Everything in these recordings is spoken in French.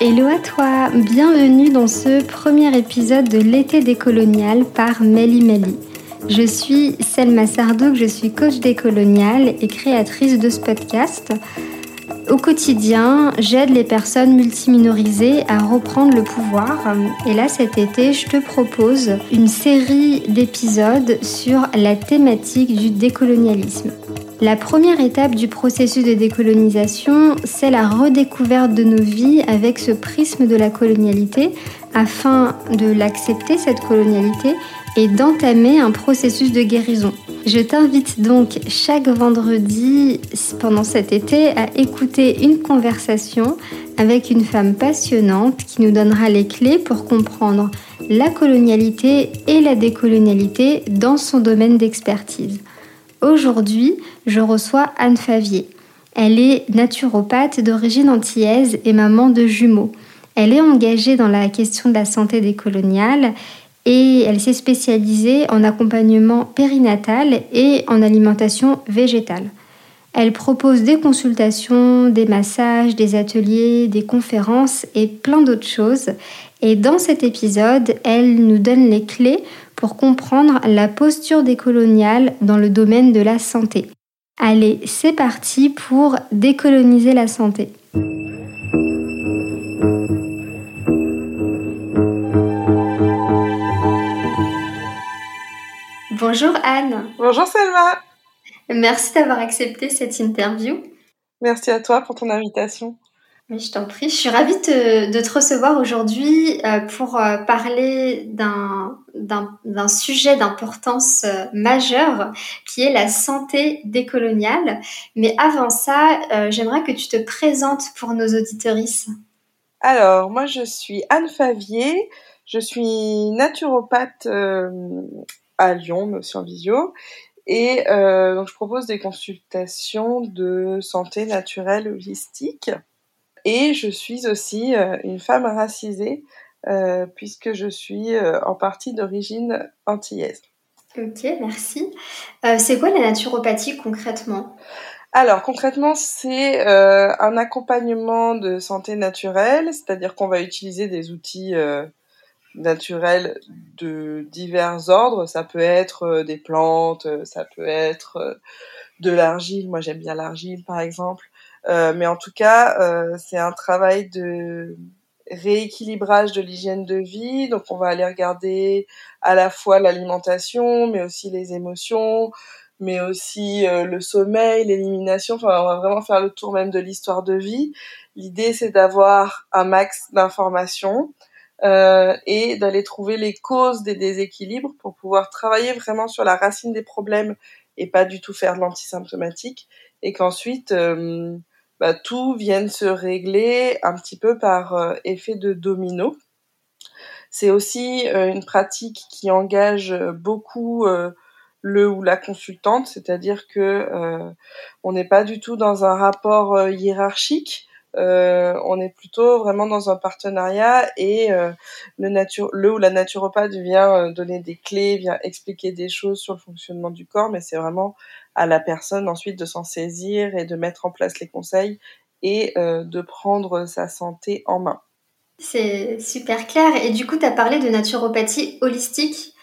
Hello à toi, bienvenue dans ce premier épisode de l'été décolonial par Meli Meli. Je suis Selma Sardouk, je suis coach décolonial et créatrice de ce podcast. Au quotidien, j'aide les personnes multiminorisées à reprendre le pouvoir. Et là, cet été, je te propose une série d'épisodes sur la thématique du décolonialisme. La première étape du processus de décolonisation, c'est la redécouverte de nos vies avec ce prisme de la colonialité afin de l'accepter, cette colonialité, et d'entamer un processus de guérison. Je t'invite donc chaque vendredi pendant cet été à écouter une conversation avec une femme passionnante qui nous donnera les clés pour comprendre la colonialité et la décolonialité dans son domaine d'expertise. Aujourd'hui, je reçois Anne Favier. Elle est naturopathe d'origine antillaise et maman de jumeaux. Elle est engagée dans la question de la santé décoloniale et elle s'est spécialisée en accompagnement périnatal et en alimentation végétale. Elle propose des consultations, des massages, des ateliers, des conférences et plein d'autres choses. Et dans cet épisode, elle nous donne les clés pour comprendre la posture décoloniale dans le domaine de la santé. Allez, c'est parti pour décoloniser la santé. Bonjour Anne. Bonjour Selma. Merci d'avoir accepté cette interview. Merci à toi pour ton invitation. Mais je t'en prie, je suis ravie de te recevoir aujourd'hui euh, pour euh, parler d'un sujet d'importance euh, majeure qui est la santé décoloniale. Mais avant ça, j'aimerais que tu te présentes pour nos auditorices. Alors, moi je suis Anne Favier, je suis naturopathe à Lyon, mais aussi en visio. Et euh, donc, je propose des consultations de santé naturelle holistique. Et je suis aussi euh, une femme racisée, euh, puisque je suis en partie d'origine antillaise. Ok, merci. C'est quoi la naturopathie concrètement? Alors concrètement, c'est euh, un accompagnement de santé naturelle, c'est-à-dire qu'on va utiliser des outils euh, naturels de divers ordres. Ça peut être euh, des plantes, euh, ça peut être euh, de l'argile. Moi, j'aime bien l'argile, par exemple. Mais en tout cas, c'est un travail de rééquilibrage de l'hygiène de vie. Donc, on va aller regarder à la fois l'alimentation, mais aussi les émotions, mais aussi le sommeil, l'élimination. Enfin, on va vraiment faire le tour même de l'histoire de vie. L'idée, c'est d'avoir un max d'informations euh, et d'aller trouver les causes des déséquilibres pour pouvoir travailler vraiment sur la racine des problèmes et pas du tout faire de l'antisymptomatique et qu'ensuite euh, bah, tout vienne se régler un petit peu par euh, effet de domino. C'est aussi euh, une pratique qui engage beaucoup le ou la consultante, c'est-à-dire que on n'est pas du tout dans un rapport hiérarchique, euh, on est plutôt vraiment dans un partenariat et euh, le, nature, le ou la naturopathe vient euh, donner des clés, vient expliquer des choses sur le fonctionnement du corps, mais c'est vraiment à la personne ensuite de s'en saisir et de mettre en place les conseils et euh, de prendre sa santé en main. C'est super clair. Et du coup, tu as parlé de naturopathie holistique.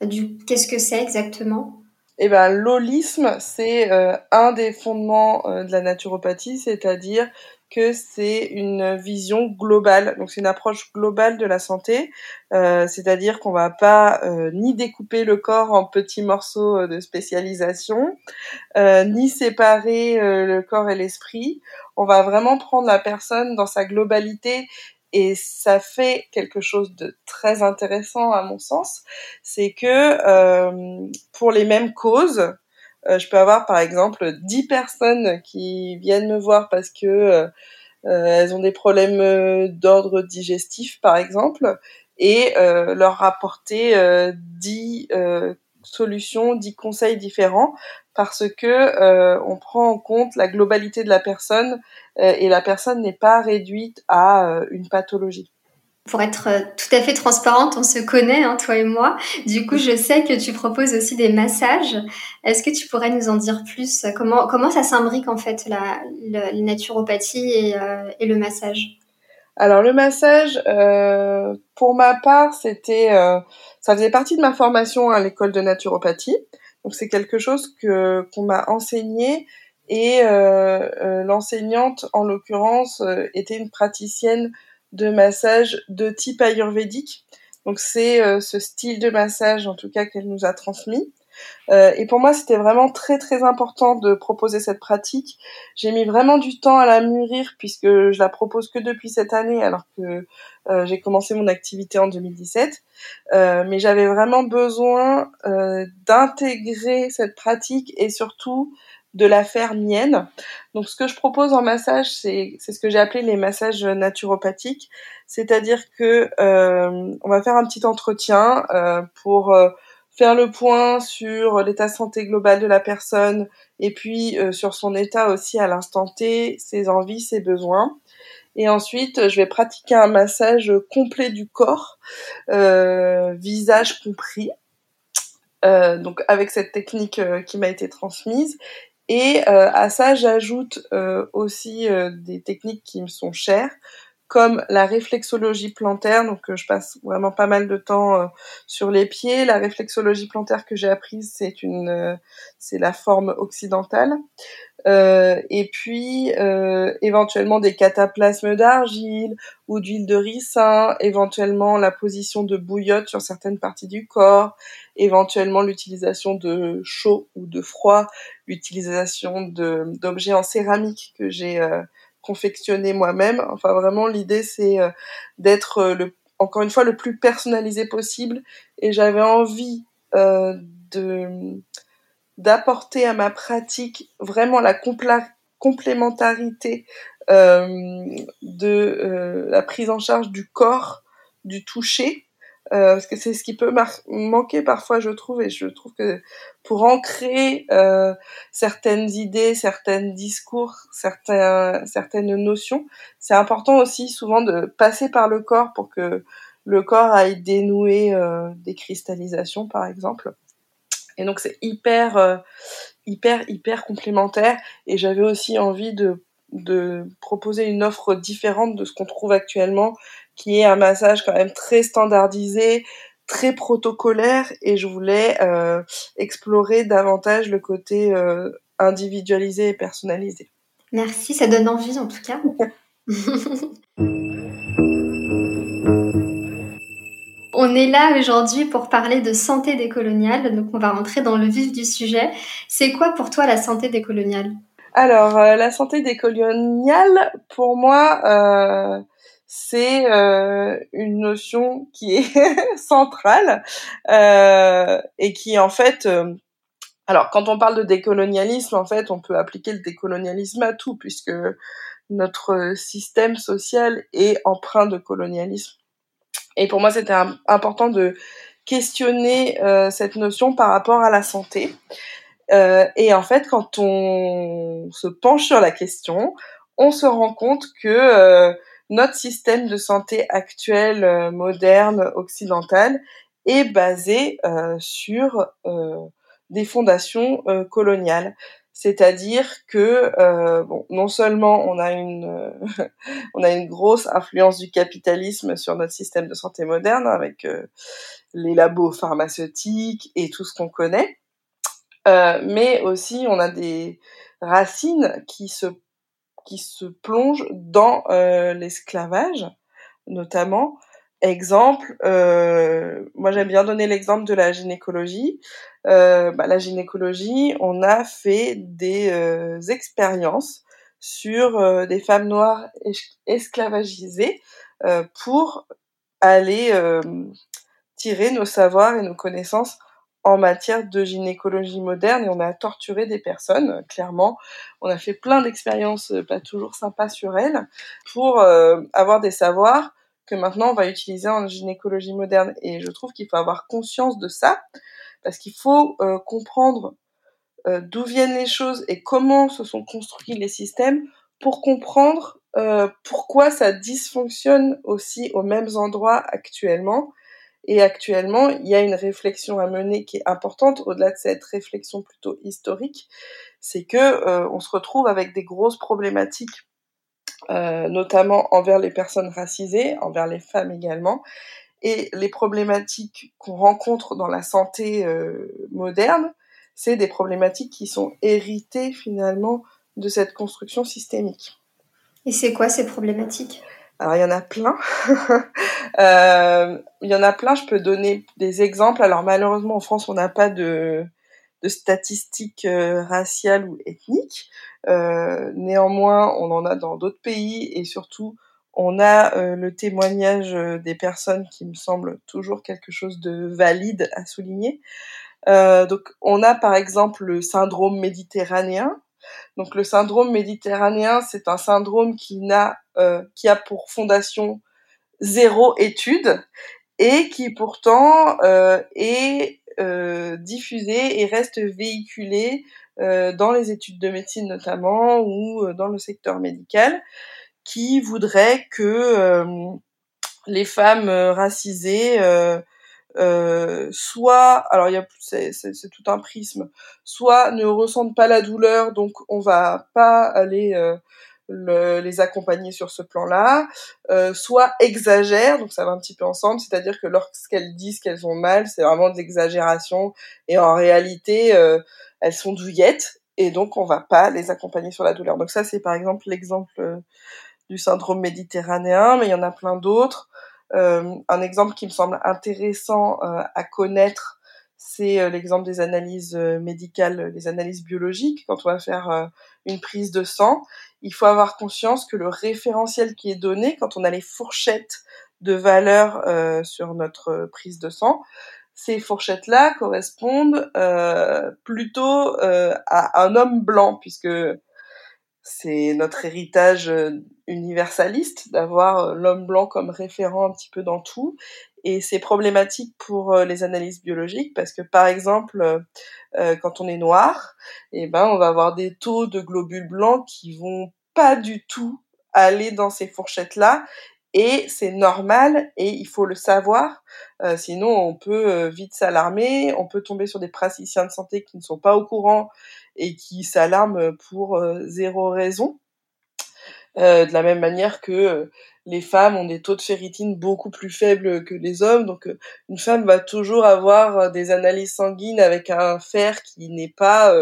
Du... Qu'est-ce que c'est exactement? Eh ben, l'holisme, c'est euh, un des fondements euh, de la naturopathie, c'est-à-dire que c'est une vision globale. Donc c'est une approche globale de la santé, euh, c'est-à-dire qu'on va pas euh, ni découper le corps en petits morceaux de spécialisation, euh, ni séparer euh, le corps et l'esprit. On va vraiment prendre la personne dans sa globalité et ça fait quelque chose de très intéressant à mon sens, c'est que euh, pour les mêmes causes, euh, je peux avoir par exemple 10 personnes qui viennent me voir parce que euh, euh elles ont des problèmes euh, d'ordre digestif par exemple et euh, leur rapporter 10 solutions, 10 conseils différents parce que on prend en compte la globalité de la personne et la personne n'est pas réduite à une pathologie pour être euh, tout à fait transparente, on se connaît, hein, toi et moi. Du coup, je sais que tu proposes aussi des massages. Est-ce que tu pourrais nous en dire plus? Comment, comment ça s'imbrique en fait la, naturopathie et, euh, et, le massage? Alors le massage, euh, pour ma part, c'était, ça faisait partie de ma formation à l'école de naturopathie. Donc c'est quelque chose que qu'on m'a enseigné et l'enseignante, en l'occurrence, était une praticienne de massage de type ayurvédique. Donc c'est ce style de massage, en tout cas, qu'elle nous a transmis. Euh, et pour moi, c'était vraiment très très important de proposer cette pratique. J'ai mis vraiment du temps à la mûrir puisque je la propose que depuis cette année, alors que euh, j'ai commencé mon activité en 2017. Euh, mais j'avais vraiment besoin d'intégrer cette pratique et surtout de la faire mienne. Donc ce que je propose en massage, c'est ce que j'ai appelé les massages naturopathiques, c'est-à-dire que on va faire un petit entretien pour faire le point sur l'état santé global de la personne et puis euh, sur son état aussi à l'instant T, ses envies, ses besoins. Et ensuite, je vais pratiquer un massage complet du corps, euh, visage compris, euh, donc avec cette technique qui m'a été transmise. Et à ça, j'ajoute aussi des techniques qui me sont chères, comme la réflexologie plantaire, donc euh, je passe vraiment pas mal de temps euh, sur les pieds. La réflexologie plantaire que j'ai apprise, c'est une, euh, c'est la forme occidentale. et puis éventuellement des cataplasmes d'argile ou d'huile de ricin, éventuellement la position de bouillotte sur certaines parties du corps, éventuellement l'utilisation de chaud ou de froid, l'utilisation d'objets en céramique que j'ai confectionner moi-même. Enfin, vraiment, l'idée, c'est euh, d'être euh, encore une fois le plus personnalisé possible. Et j'avais envie euh, d'apporter à ma pratique vraiment la complémentarité de la prise en charge du corps, du toucher, parce que c'est ce qui peut manquer parfois, je trouve, et je trouve que pour ancrer euh, certaines idées, certains discours, certains, certaines notions, c'est important aussi souvent de passer par le corps pour que le corps aille dénouer euh, des cristallisations, par exemple. Et donc c'est hyper, euh, hyper, hyper complémentaire. Et j'avais aussi envie de de proposer une offre différente de ce qu'on trouve actuellement, qui est un massage quand même très standardisé, très protocolaire, et je voulais euh, explorer davantage le côté euh, individualisé et personnalisé. Merci, ça donne envie en tout cas. On est là aujourd'hui pour parler de santé décoloniale, donc on va rentrer dans le vif du sujet. C'est quoi pour toi la santé décoloniale? Alors, euh, la santé décoloniale, pour moi, c'est euh, une notion qui est centrale euh, et qui en fait euh, alors quand on parle de décolonialisme en fait on peut appliquer le décolonialisme à tout puisque notre système social est empreint de colonialisme. Et pour moi c'était important de questionner cette notion par rapport à la santé. Et en fait quand on se penche sur la question on se rend compte que notre système de santé actuel, euh, moderne, occidental, est basé euh, sur euh, des fondations coloniales. C'est-à-dire que bon, non seulement on a une on a une grosse influence du capitalisme sur notre système de santé moderne avec les labos pharmaceutiques et tout ce qu'on connaît, mais aussi on a des racines qui se qui se plonge dans euh, l'esclavage, notamment. Exemple, euh, moi j'aime bien donner l'exemple de la gynécologie. Euh, bah, la gynécologie, on a fait des expériences sur des femmes noires esclavagisées pour aller tirer nos savoirs et nos connaissances en matière de gynécologie moderne et on a torturé des personnes, clairement. On a fait plein d'expériences euh, pas toujours sympas sur elles pour euh, avoir des savoirs que maintenant on va utiliser en gynécologie moderne. Et je trouve qu'il faut avoir conscience de ça parce qu'il faut euh, comprendre d'où viennent les choses et comment se sont construits les systèmes pour comprendre pourquoi ça dysfonctionne aussi aux mêmes endroits actuellement et actuellement, il y a une réflexion à mener qui est importante au-delà de cette réflexion plutôt historique, c'est que euh, on se retrouve avec des grosses problématiques notamment envers les personnes racisées, envers les femmes également, et les problématiques qu'on rencontre dans la santé moderne, c'est des problématiques qui sont héritées finalement de cette construction systémique. Et c'est quoi ces problématiques? Alors il y en a plein. euh, il y en a plein, je peux donner des exemples. Alors malheureusement en France on n'a pas de, statistiques euh, raciales ou ethniques. Euh, néanmoins on en a dans d'autres pays et surtout on a le témoignage des personnes qui me semble toujours quelque chose de valide à souligner. donc on a par exemple le syndrome méditerranéen donc le syndrome méditerranéen, c'est un syndrome euh, qui a pour fondation zéro étude et qui pourtant euh, est euh, diffusé et reste véhiculé dans les études de médecine notamment ou dans le secteur médical, qui voudrait que les femmes racisées euh, soit, alors il y a c'est, tout un prisme, soit ne ressentent pas la douleur, donc on va pas aller euh, le, les accompagner sur ce plan-là, euh, soit exagèrent, donc ça va un petit peu ensemble, c'est-à-dire que lorsqu'elles disent qu'elles ont mal, c'est vraiment des exagérations, et en réalité, elles sont douillettes, et donc on va pas les accompagner sur la douleur. Donc ça, c'est par exemple l'exemple du syndrome méditerranéen, mais il y en a plein d'autres. Euh, un exemple qui me semble intéressant euh, à connaître, c'est euh, l'exemple des analyses médicales, les analyses biologiques. Quand on va faire une prise de sang, il faut avoir conscience que le référentiel qui est donné, quand on a les fourchettes de valeur sur notre prise de sang, ces fourchettes-là correspondent plutôt à un homme blanc, puisque c'est notre héritage universaliste d'avoir euh, l'homme blanc comme référent un petit peu dans tout. Et c'est problématique pour euh, les analyses biologiques parce que par exemple euh, quand on est noir eh ben on va avoir des taux de globules blancs qui vont pas du tout aller dans ces fourchettes là et c'est normal et il faut le savoir sinon on peut vite s'alarmer on peut tomber sur des praticiens de santé qui ne sont pas au courant et qui s'alarment pour zéro raison euh, de la même manière que euh, les femmes ont des taux de ferritine beaucoup plus faibles que les hommes. Donc euh, une femme va toujours avoir des analyses sanguines avec un fer qui n'est pas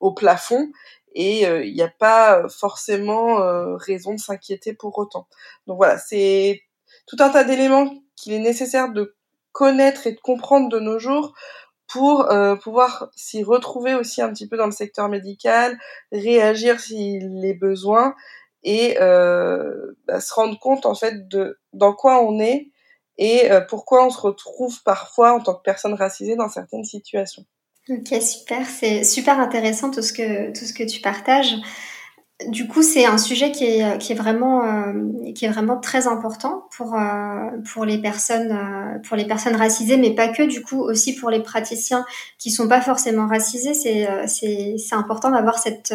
au plafond et il n'y a pas forcément raison de s'inquiéter pour autant. Donc voilà, c'est tout un tas d'éléments qu'il est nécessaire de connaître et de comprendre de nos jours pour pouvoir s'y retrouver aussi un petit peu dans le secteur médical, réagir s'il est besoin et euh, bah, se rendre compte en fait de dans quoi on est et euh, pourquoi on se retrouve parfois en tant que personne racisée dans certaines situations. Ok, super, c'est super intéressant tout ce que tout ce que tu partages. Du coup, c'est un sujet qui est, qui est vraiment euh, qui est vraiment très important pour euh, pour les personnes euh, pour les personnes racisées, mais pas que. Du coup, aussi pour les praticiens qui sont pas forcément racisés, c'est c'est c'est important d'avoir cette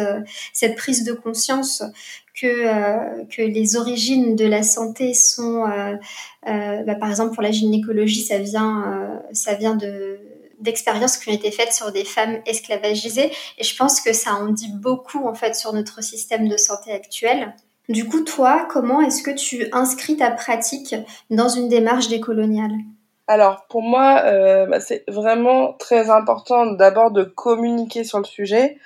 cette prise de conscience que que les origines de la santé sont, bah, par exemple pour la gynécologie, ça vient ça vient de d'expériences qui ont été faites sur des femmes esclavagisées. Et je pense que ça en dit beaucoup en fait sur notre système de santé actuel. Du coup, toi, comment est-ce que tu inscris ta pratique dans une démarche décoloniale? Alors pour moi, euh, bah, c'est vraiment très important d'abord de communiquer sur le sujet.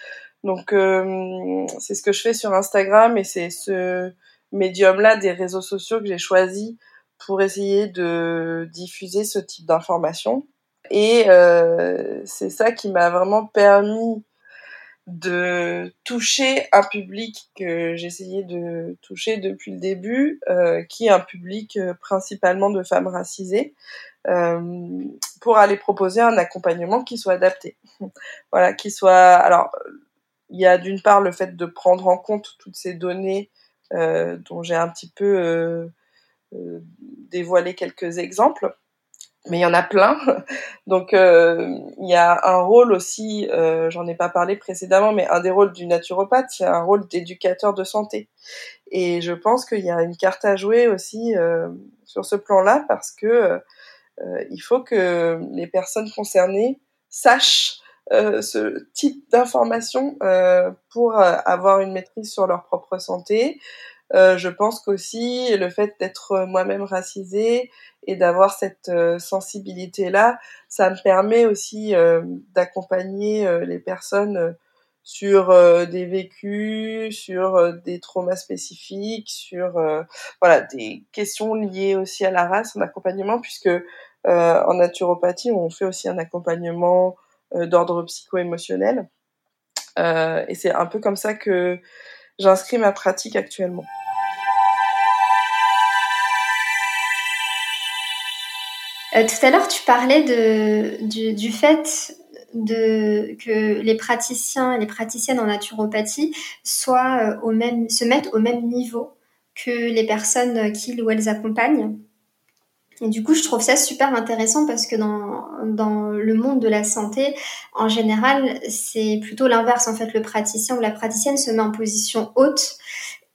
Donc euh, c'est ce que je fais sur Instagram et c'est ce médium-là des réseaux sociaux que j'ai choisi pour essayer de diffuser ce type d'informations. Et euh, c'est ça qui m'a vraiment permis de toucher un public que j'essayais de toucher depuis le début, euh, qui est un public euh, principalement de femmes racisées, pour aller proposer un accompagnement qui soit adapté. voilà, qui soit. Alors, il y a d'une part le fait de prendre en compte toutes ces données dont j'ai un petit peu dévoilé quelques exemples mais il y en a plein. Donc euh, il y a un rôle aussi, euh, j'en ai pas parlé précédemment, mais un des rôles du naturopathe, c'est un rôle d'éducateur de santé. Et je pense qu'il y a une carte à jouer aussi euh, sur ce plan-là parce que il faut que les personnes concernées sachent ce type d'information pour avoir une maîtrise sur leur propre santé, je pense qu'aussi le fait d'être moi-même racisée et d'avoir cette sensibilité-là, ça me permet aussi d'accompagner les personnes sur des vécus, sur des traumas spécifiques, sur voilà des questions liées aussi à la race en accompagnement, puisque en naturopathie on fait aussi un accompagnement d'ordre psycho-émotionnel. Euh, et c'est un peu comme ça que j'inscris ma pratique actuellement. Euh, tout à l'heure, tu parlais du, fait que les praticiens et les praticiennes en naturopathie euh, se mettent au même niveau que les personnes qu'ils ou elles accompagnent. Et du coup, je trouve ça super intéressant parce que dans, dans le monde de la santé, en général, c'est plutôt l'inverse. En fait, le praticien ou la praticienne se met en position haute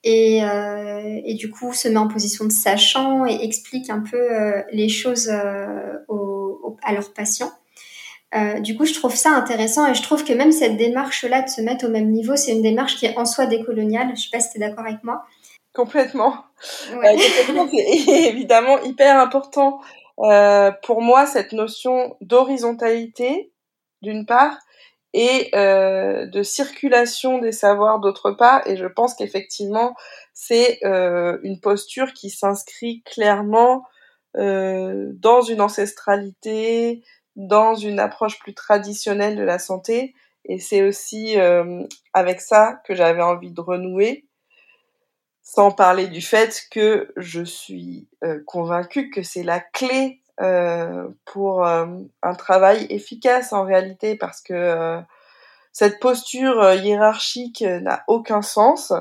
et, euh, et du coup se met en position de sachant et explique un peu euh, les choses euh, à leurs patients. Euh, du coup, je trouve ça intéressant et je trouve que même cette démarche-là de se mettre au même niveau, c'est une démarche qui est en soi décoloniale. Je sais pas si tu es d'accord avec moi. Complètement. Ouais. Euh, c'est évidemment hyper important euh, pour moi cette notion d'horizontalité d'une part et euh, de circulation des savoirs d'autre part. Et je pense qu'effectivement c'est euh, une posture qui s'inscrit clairement euh, dans une ancestralité, dans une approche plus traditionnelle de la santé. Et c'est aussi euh, avec ça que j'avais envie de renouer sans parler du fait que je suis euh, convaincue que c'est la clé euh, pour euh, un travail efficace en réalité parce que cette posture hiérarchique n'a aucun sens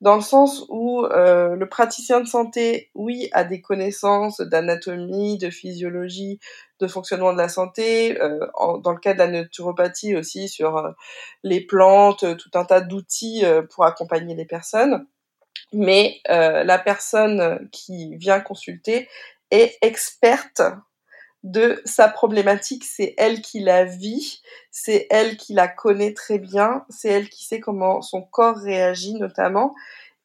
dans le sens où le praticien de santé, oui, a des connaissances d'anatomie, de physiologie, de fonctionnement de la santé, dans le cas de la naturopathie aussi sur les plantes, tout un tas d'outils pour accompagner les personnes mais euh, la personne qui vient consulter est experte de sa problématique, c'est elle qui la vit, c'est elle qui la connaît très bien, c'est elle qui sait comment son corps réagit notamment.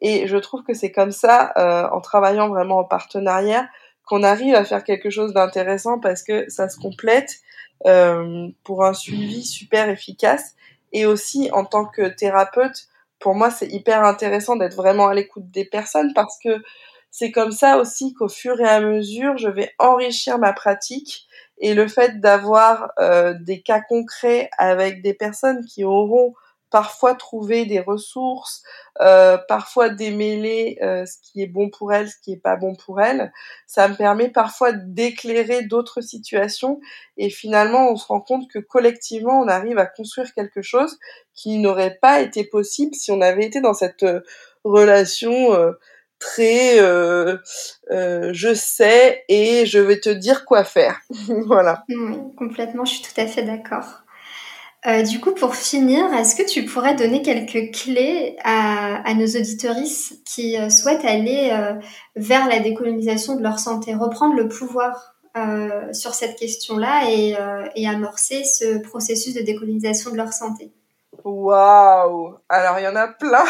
Et je trouve que c'est comme ça, euh, en travaillant vraiment en partenariat, qu'on arrive à faire quelque chose d'intéressant parce que ça se complète euh, pour un suivi super efficace. Et aussi, en tant que thérapeute, pour moi, c'est hyper intéressant d'être vraiment à l'écoute des personnes parce que c'est comme ça aussi qu'au fur et à mesure, je vais enrichir ma pratique et le fait d'avoir euh, des cas concrets avec des personnes qui auront parfois trouver des ressources, euh, parfois démêler euh, ce qui est bon pour elle, ce qui est pas bon pour elle. Ça me permet parfois d'éclairer d'autres situations et finalement on se rend compte que collectivement on arrive à construire quelque chose qui n'aurait pas été possible si on avait été dans cette euh, relation euh, très euh, je sais et je vais te dire quoi faire. voilà. complètement, je suis tout à fait d'accord. Euh, du coup, pour finir, est-ce que tu pourrais donner quelques clés à, à nos auditoristes qui euh, souhaitent aller euh, vers la décolonisation de leur santé, reprendre le pouvoir sur cette question-là et, et, amorcer ce processus de décolonisation de leur santé? Waouh Alors, il y en a plein.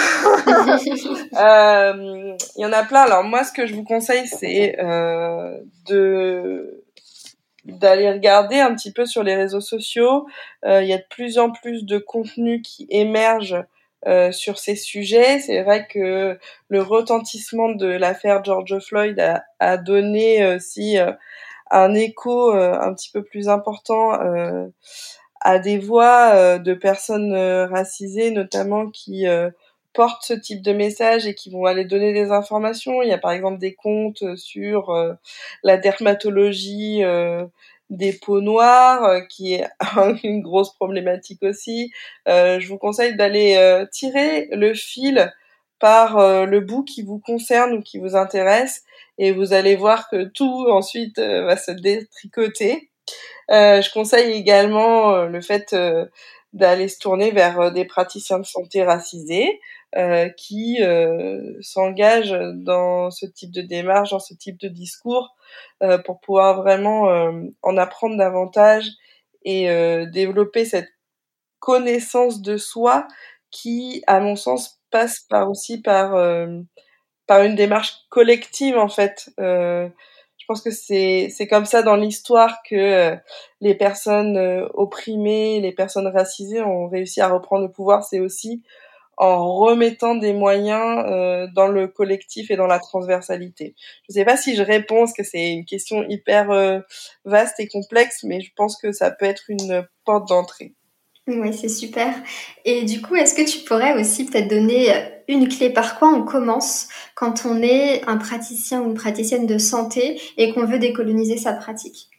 Il y en a plein. Alors, moi, ce que je vous conseille, c'est de d'aller regarder un petit peu sur les réseaux sociaux. Euh, il y a de plus en plus de contenus qui émergent euh, sur ces sujets. C'est vrai que le retentissement de l'affaire George Floyd a, a donné aussi euh, un écho un petit peu plus important à des voix de personnes racisées, notamment qui portent ce type de message et qui vont aller donner des informations. Il y a par exemple des comptes sur euh, la dermatologie euh, des peaux noires, euh, qui est une grosse problématique aussi. je vous conseille d'aller tirer le fil par le bout qui vous concerne ou qui vous intéresse et vous allez voir que tout ensuite va se détricoter. je conseille également le fait d'aller se tourner vers des praticiens de santé racisés, euh, qui euh, s'engagent dans ce type de démarche, dans ce type de discours, euh, pour pouvoir vraiment en apprendre davantage et développer cette connaissance de soi qui, à mon sens, passe par aussi par par une démarche collective en fait. Je pense que c'est c'est comme ça dans l'histoire que euh, les personnes euh, opprimées, les personnes racisées ont réussi à reprendre le pouvoir. C'est aussi en remettant des moyens euh, dans le collectif et dans la transversalité. Je ne sais pas si je réponds, parce que c'est une question hyper vaste et complexe, mais je pense que ça peut être une porte d'entrée. Oui, c'est super. Et du coup, est-ce que tu pourrais aussi peut-être donner une clé par quoi on commence quand on est un praticien ou une praticienne de santé et qu'on veut décoloniser sa pratique?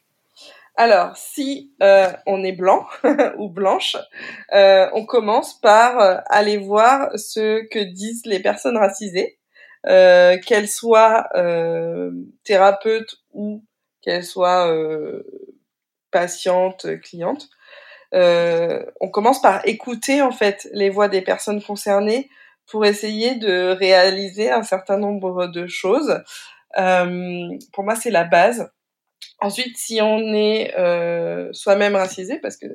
Alors, si euh, on est blanc ou blanche, euh, on commence par euh, aller voir ce que disent les personnes racisées, qu'elles soient thérapeutes ou qu'elles soient patientes, clientes. on commence par écouter en fait les voix des personnes concernées pour essayer de réaliser un certain nombre de choses. Euh, pour moi, c'est la base. Ensuite, si on est euh, soi-même racisé, parce que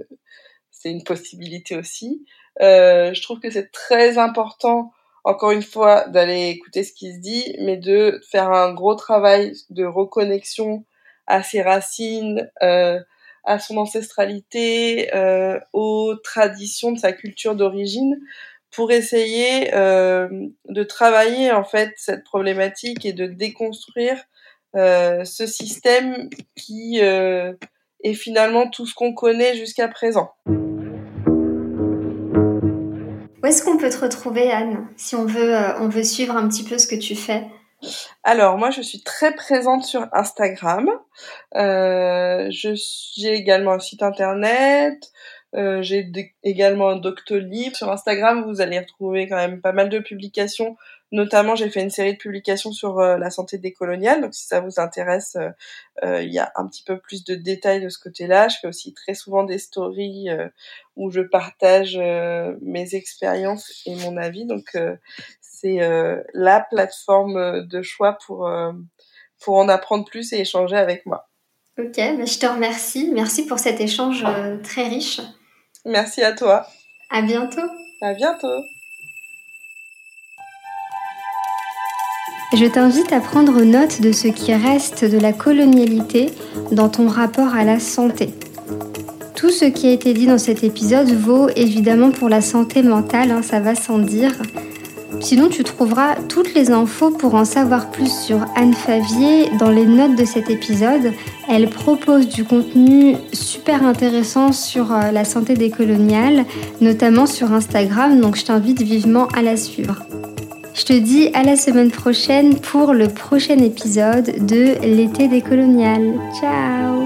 c'est une possibilité aussi, euh, je trouve que c'est très important, encore une fois, d'aller écouter ce qui se dit, mais de faire un gros travail de reconnexion à ses racines, euh, à son ancestralité, euh, aux traditions de sa culture d'origine, pour essayer euh, de travailler en fait cette problématique et de déconstruire euh, ce système qui euh, est finalement tout ce qu'on connaît jusqu'à présent. Où est-ce qu'on peut te retrouver, Anne, si on veut, on veut suivre un petit peu ce que tu fais? Alors moi je suis très présente sur Instagram. Euh, j'ai également un site internet. Euh, j'ai également un Doctolib. Sur Instagram, vous allez retrouver quand même pas mal de publications. Notamment, j'ai fait une série de publications sur euh, la santé décoloniale. Donc, si ça vous intéresse, euh, il y a un petit peu plus de détails de ce côté-là. Je fais aussi très souvent des stories où je partage mes expériences et mon avis. Donc, c'est la plateforme de choix pour pour en apprendre plus et échanger avec moi. Ok, bah, je te remercie. Merci pour cet échange très riche. Merci à toi. À bientôt. À bientôt. Je t'invite à prendre note de ce qui reste de la colonialité dans ton rapport à la santé. Tout ce qui a été dit dans cet épisode vaut évidemment pour la santé mentale, hein, ça va sans dire. Sinon, tu trouveras toutes les infos pour en savoir plus sur Anne Favier dans les notes de cet épisode. Elle propose du contenu super intéressant sur euh, la santé des coloniales, notamment sur Instagram, donc je t'invite vivement à la suivre. Je te dis à la semaine prochaine pour le prochain épisode de l'été des coloniales. Ciao